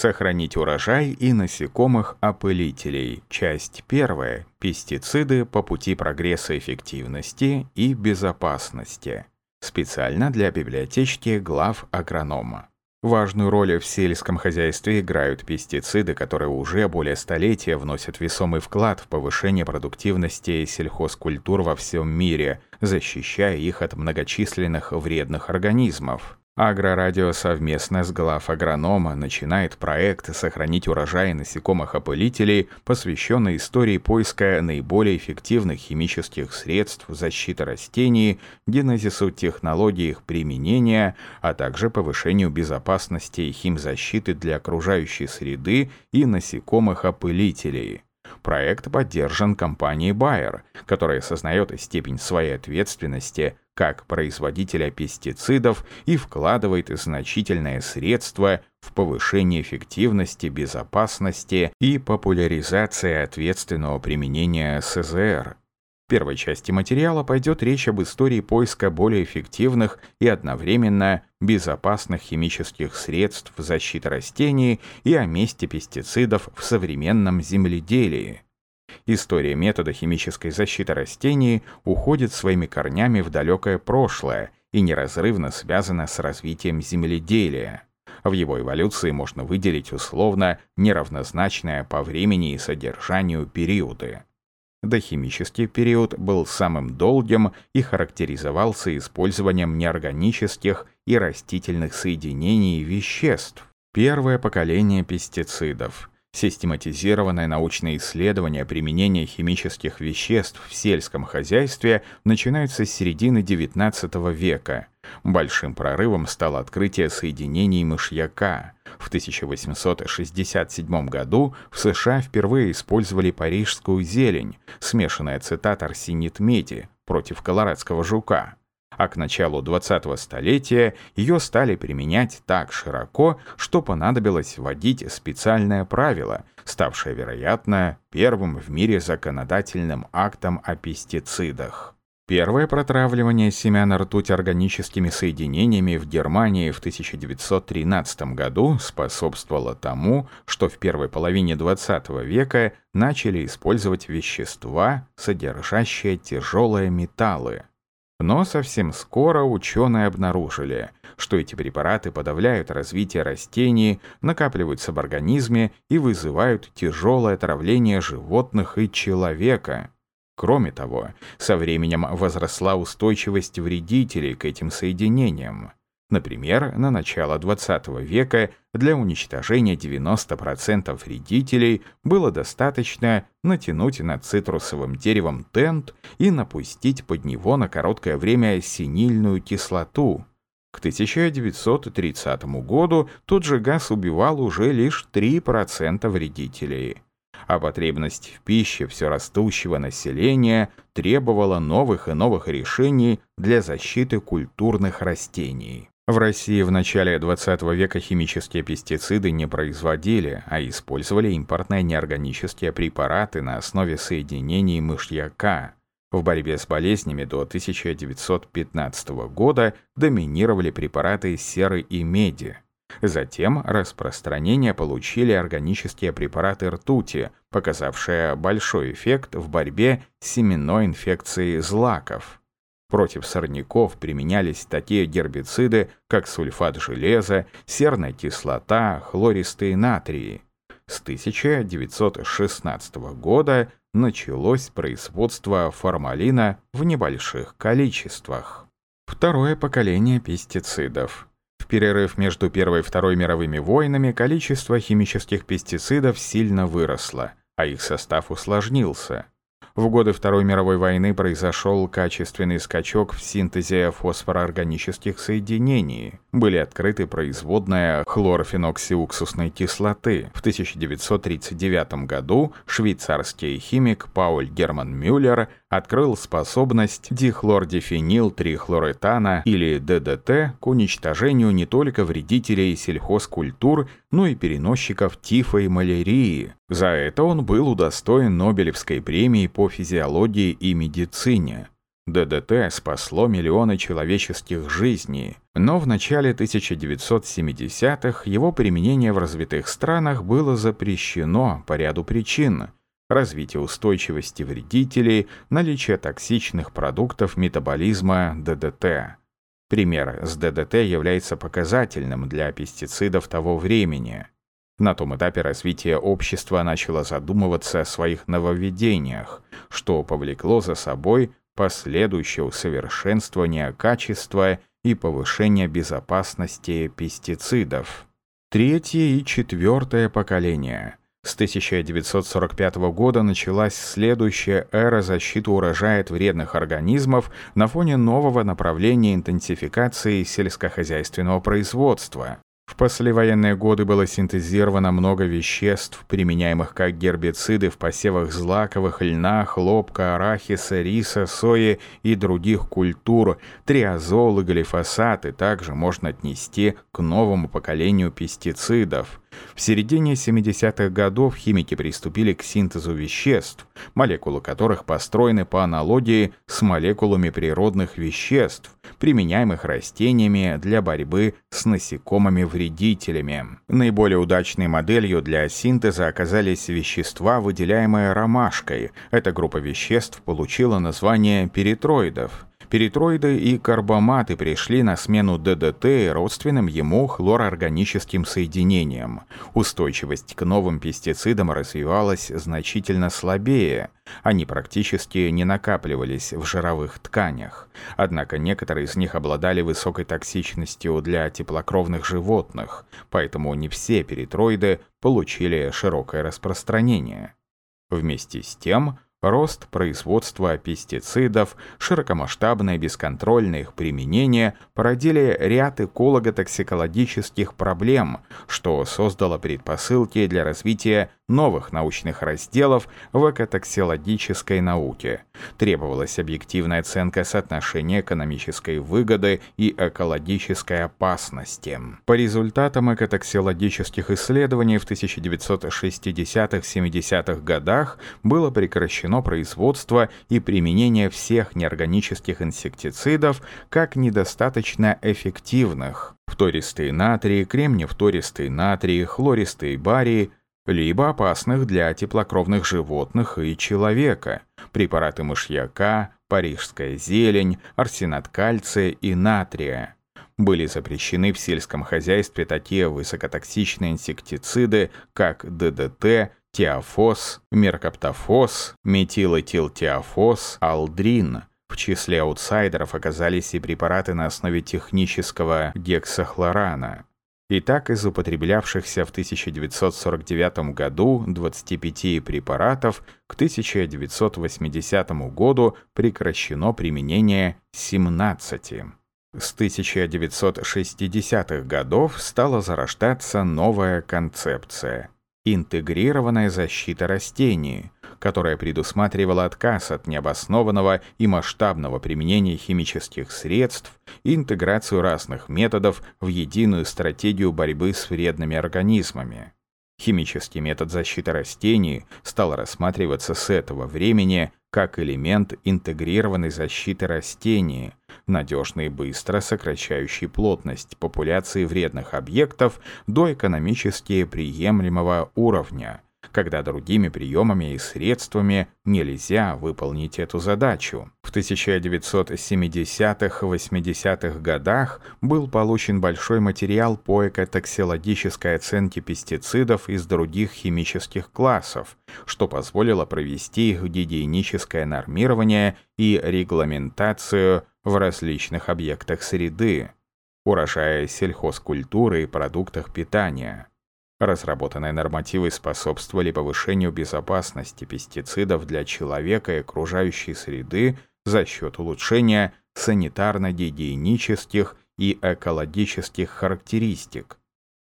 Сохранить урожай и насекомых-опылителей. Часть первая. Пестициды по пути прогресса эффективности и безопасности. Специально для библиотечки глав агронома. Важную роль в сельском хозяйстве играют пестициды, которые уже более столетия вносят весомый вклад в повышение продуктивности сельхозкультур во всем мире, защищая их от многочисленных вредных организмов. Агрорадио совместно с глав агронома начинает проект «Сохранить урожай насекомых-опылителей», посвященный истории поиска наиболее эффективных химических средств защиты растений, генезису технологий их применения, а также повышению безопасности химзащиты для окружающей среды и насекомых-опылителей. Проект поддержан компанией Bayer, которая осознает степень своей ответственности как производителя пестицидов и вкладывает значительные средства в повышение эффективности, безопасности и популяризации ответственного применения СЗР. В первой части материала пойдет речь об истории поиска более эффективных и одновременно безопасных химических средств защиты растений и о месте пестицидов в современном земледелии. История метода химической защиты растений уходит своими корнями в далекое прошлое и неразрывно связана с развитием земледелия. В его эволюции можно выделить условно неравнозначное по времени и содержанию периоды. Дохимический период был самым долгим и характеризовался использованием неорганических и растительных соединений веществ. Первое поколение пестицидов Систематизированное научное исследование применения химических веществ в сельском хозяйстве начинается с середины XIX века. Большим прорывом стало открытие соединений мышьяка. В 1867 году в США впервые использовали парижскую зелень, смешанный ацетат арсенит меди, против колорадского жука а к началу 20-го столетия ее стали применять так широко, что понадобилось вводить специальное правило, ставшее, вероятно, первым в мире законодательным актом о пестицидах. Первое протравливание семян ртуть органическими соединениями в Германии в 1913 году способствовало тому, что в первой половине XX века начали использовать вещества, содержащие тяжелые металлы. Но совсем скоро ученые обнаружили, что эти препараты подавляют развитие растений, накапливаются в организме и вызывают тяжелое отравление животных и человека. Кроме того, со временем возросла устойчивость вредителей к этим соединениям. Например, на начало XX века для уничтожения 90% вредителей было достаточно натянуть над цитрусовым деревом тент и напустить под него на короткое время синильную кислоту. К 1930 году тот же газ убивал уже лишь 3% вредителей. А потребность в пище все растущего населения требовала новых и новых решений для защиты культурных растений. В России в начале 20 века химические пестициды не производили, а использовали импортные неорганические препараты на основе соединений мышьяка. В борьбе с болезнями до 1915 года доминировали препараты серы и меди. Затем распространение получили органические препараты ртути, показавшие большой эффект в борьбе с семенной инфекцией злаков. Против сорняков применялись такие гербициды, как сульфат железа, серная кислота, хлористые натрии. С 1916 года началось производство формалина в небольших количествах. Второе поколение пестицидов. В перерыв между Первой и Второй мировыми войнами количество химических пестицидов сильно выросло, а их состав усложнился. В годы Второй мировой войны произошел качественный скачок в синтезе фосфороорганических соединений. Были открыты производная хлорофеноксиуксусной кислоты. В 1939 году швейцарский химик Пауль Герман Мюллер открыл способность дихлордифенил-трихлоретана или ДДТ к уничтожению не только вредителей сельхозкультур, но и переносчиков тифа и малярии. За это он был удостоен Нобелевской премии по физиологии и медицине. ДДТ спасло миллионы человеческих жизней, но в начале 1970-х его применение в развитых странах было запрещено по ряду причин – развитие устойчивости вредителей, наличие токсичных продуктов метаболизма ДДТ. Пример с ДДТ является показательным для пестицидов того времени. На том этапе развития общества начало задумываться о своих нововведениях, что повлекло за собой последующее усовершенствование качества и повышение безопасности пестицидов. Третье и четвертое поколения – с 1945 года началась следующая эра защиты урожая от вредных организмов на фоне нового направления интенсификации сельскохозяйственного производства. В послевоенные годы было синтезировано много веществ, применяемых как гербициды в посевах злаковых, льна, хлопка, арахиса, риса, сои и других культур. Триазол и глифосаты также можно отнести к новому поколению пестицидов. В середине 70-х годов химики приступили к синтезу веществ, молекулы которых построены по аналогии с молекулами природных веществ, применяемых растениями для борьбы с насекомыми-вредителями. Наиболее удачной моделью для синтеза оказались вещества, выделяемые ромашкой. Эта группа веществ получила название перитроидов. Перитроиды и карбоматы пришли на смену ДДТ и родственным ему хлороорганическим соединениям. Устойчивость к новым пестицидам развивалась значительно слабее. Они практически не накапливались в жировых тканях. Однако некоторые из них обладали высокой токсичностью для теплокровных животных, поэтому не все перитроиды получили широкое распространение. Вместе с тем, Рост производства пестицидов, широкомасштабное бесконтрольное их применение породили ряд эколого-токсикологических проблем, что создало предпосылки для развития новых научных разделов в экотоксиологической науке. Требовалась объективная оценка соотношения экономической выгоды и экологической опасности. По результатам экотоксиологических исследований в 1960-70-х годах было прекращено производство и применение всех неорганических инсектицидов как недостаточно эффективных. Фтористый натрий, кремневтористый натрий, хлористый барий – либо опасных для теплокровных животных и человека, препараты мышьяка, парижская зелень, арсенат кальция и натрия. Были запрещены в сельском хозяйстве такие высокотоксичные инсектициды, как ДДТ, тиафос, меркаптофос, метилэтилтиафос, алдрин. В числе аутсайдеров оказались и препараты на основе технического гексахлорана. Итак, из употреблявшихся в 1949 году 25 препаратов к 1980 году прекращено применение 17. С 1960-х годов стала зарождаться новая концепция – интегрированная защита растений – которая предусматривала отказ от необоснованного и масштабного применения химических средств и интеграцию разных методов в единую стратегию борьбы с вредными организмами. Химический метод защиты растений стал рассматриваться с этого времени как элемент интегрированной защиты растений, надежный и быстро сокращающий плотность популяции вредных объектов до экономически приемлемого уровня – когда другими приемами и средствами нельзя выполнить эту задачу. В 1970-80-х годах был получен большой материал по экотоксиологической оценке пестицидов из других химических классов, что позволило провести их гигиеническое нормирование и регламентацию в различных объектах среды, урожая сельхозкультуры и продуктах питания. Разработанные нормативы способствовали повышению безопасности пестицидов для человека и окружающей среды за счет улучшения санитарно-гигиенических и экологических характеристик.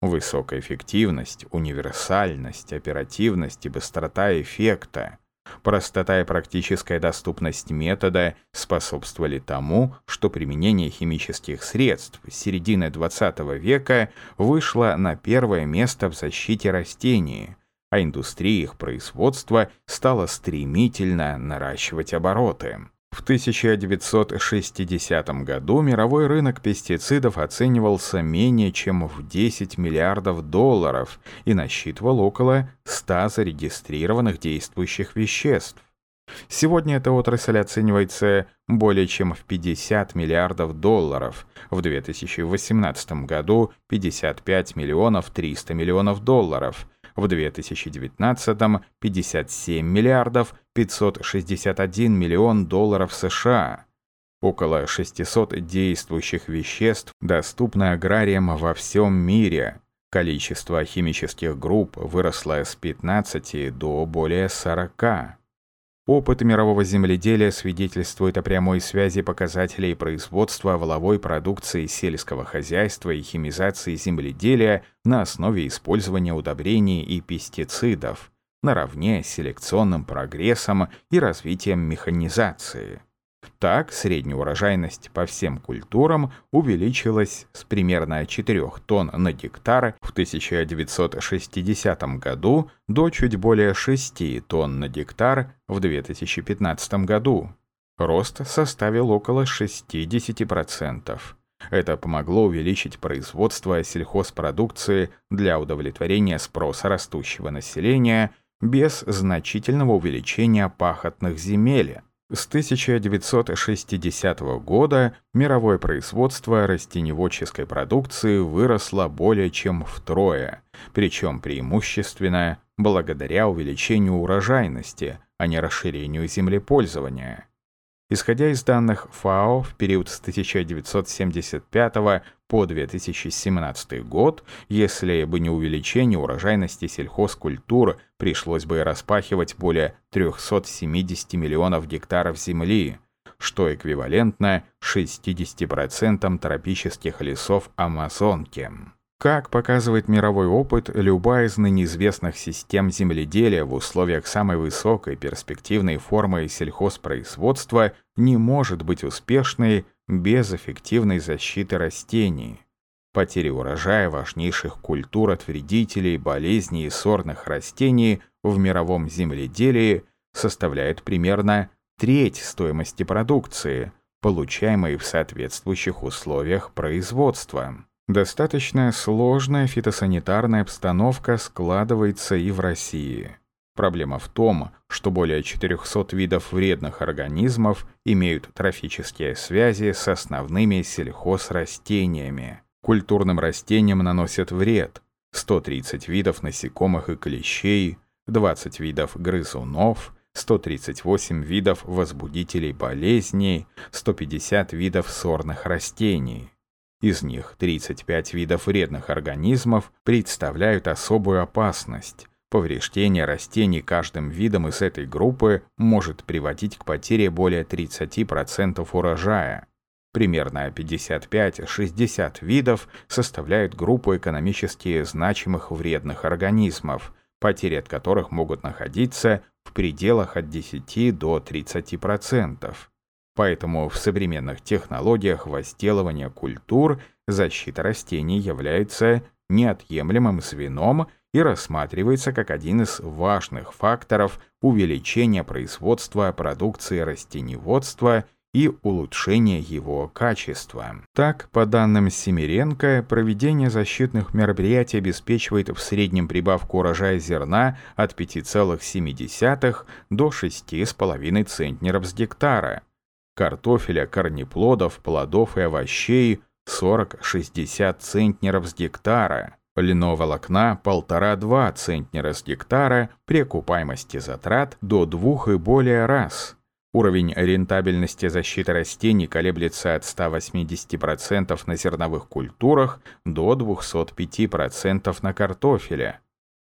Высокая эффективность, универсальность, оперативность и быстрота эффекта Простота и практическая доступность метода способствовали тому, что применение химических средств с середины XX века вышло на первое место в защите растений, а индустрия их производства стала стремительно наращивать обороты. В 1960 году мировой рынок пестицидов оценивался менее чем в 10 миллиардов долларов и насчитывал около 100 зарегистрированных действующих веществ. Сегодня эта отрасль оценивается более чем в 50 миллиардов долларов, в 2018 году 55 миллионов 300 миллионов долларов, в 2019 – 57 миллиардов 561 миллион долларов США. Около 600 действующих веществ доступны аграриям во всем мире. Количество химических групп выросло с 15 до более 40. Опыт мирового земледелия свидетельствует о прямой связи показателей производства воловой продукции сельского хозяйства и химизации земледелия на основе использования удобрений и пестицидов, наравне с селекционным прогрессом и развитием механизации. Так, средняя урожайность по всем культурам увеличилась с примерно 4 тонн на гектар в 1960 году до чуть более 6 тонн на гектар в 2015 году. Рост составил около 60%. Это помогло увеличить производство сельхозпродукции для удовлетворения спроса растущего населения без значительного увеличения пахотных земель. С 1960 года мировое производство растеневодческой продукции выросло более чем втрое, причем преимущественно благодаря увеличению урожайности, а не расширению землепользования. Исходя из данных ФАО, в период с 1975 по 2017 год, если бы не увеличение урожайности сельхозкультур, пришлось бы распахивать более 370 миллионов гектаров земли, что эквивалентно 60% тропических лесов Амазонки. Как показывает мировой опыт, любая из ныне известных систем земледелия в условиях самой высокой перспективной формы сельхозпроизводства не может быть успешной без эффективной защиты растений. Потери урожая важнейших культур от вредителей, болезней и сорных растений в мировом земледелии составляют примерно треть стоимости продукции, получаемой в соответствующих условиях производства. Достаточно сложная фитосанитарная обстановка складывается и в России. Проблема в том, что более 400 видов вредных организмов имеют трофические связи с основными сельхозрастениями. Культурным растениям наносят вред 130 видов насекомых и клещей, 20 видов грызунов, 138 видов возбудителей болезней, 150 видов сорных растений. Из них 35 видов вредных организмов представляют особую опасность. Повреждение растений каждым видом из этой группы может приводить к потере более 30% урожая. Примерно 55-60 видов составляют группу экономически значимых вредных организмов, потери от которых могут находиться в пределах от 10 до 30%. Поэтому в современных технологиях возделывания культур защита растений является неотъемлемым звеном и рассматривается как один из важных факторов увеличения производства продукции растеневодства и улучшения его качества. Так, по данным Семиренко, проведение защитных мероприятий обеспечивает в среднем прибавку урожая зерна от 5,7 до 6,5 центнеров с гектара, картофеля, корнеплодов, плодов и овощей 40-60 центнеров с гектара, льного волокна 1,5-2 центнера с гектара при окупаемости затрат до двух и более раз. Уровень рентабельности защиты растений колеблется от 180% на зерновых культурах до 205% на картофеле.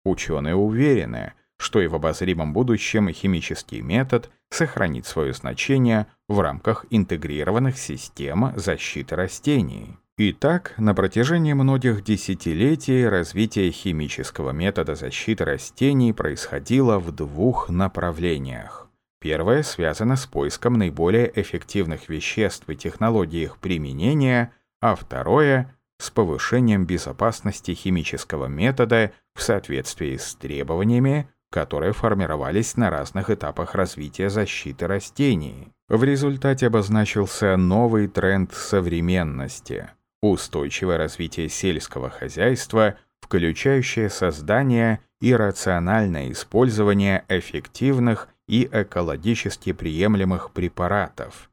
Ученые уверены, что и в обозримом будущем химический метод сохранит свое значение в рамках интегрированных систем защиты растений. Итак, на протяжении многих десятилетий развитие химического метода защиты растений происходило в двух направлениях. Первое связано с поиском наиболее эффективных веществ и технологий их применения, а второе — с повышением безопасности химического метода в соответствии с требованиями которые формировались на разных этапах развития защиты растений. В результате обозначился новый тренд современности – устойчивое развитие сельского хозяйства, включающее создание и рациональное использование эффективных и экологически приемлемых препаратов.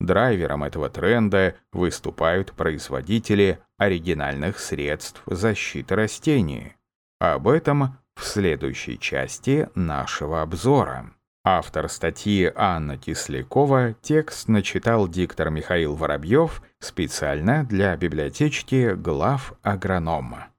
Драйвером этого тренда выступают производители оригинальных средств защиты растений. Об этом в следующей части нашего обзора. Автор статьи Анна Кислякова текст начитал диктор Михаил Воробьев специально для библиотечки глав агронома.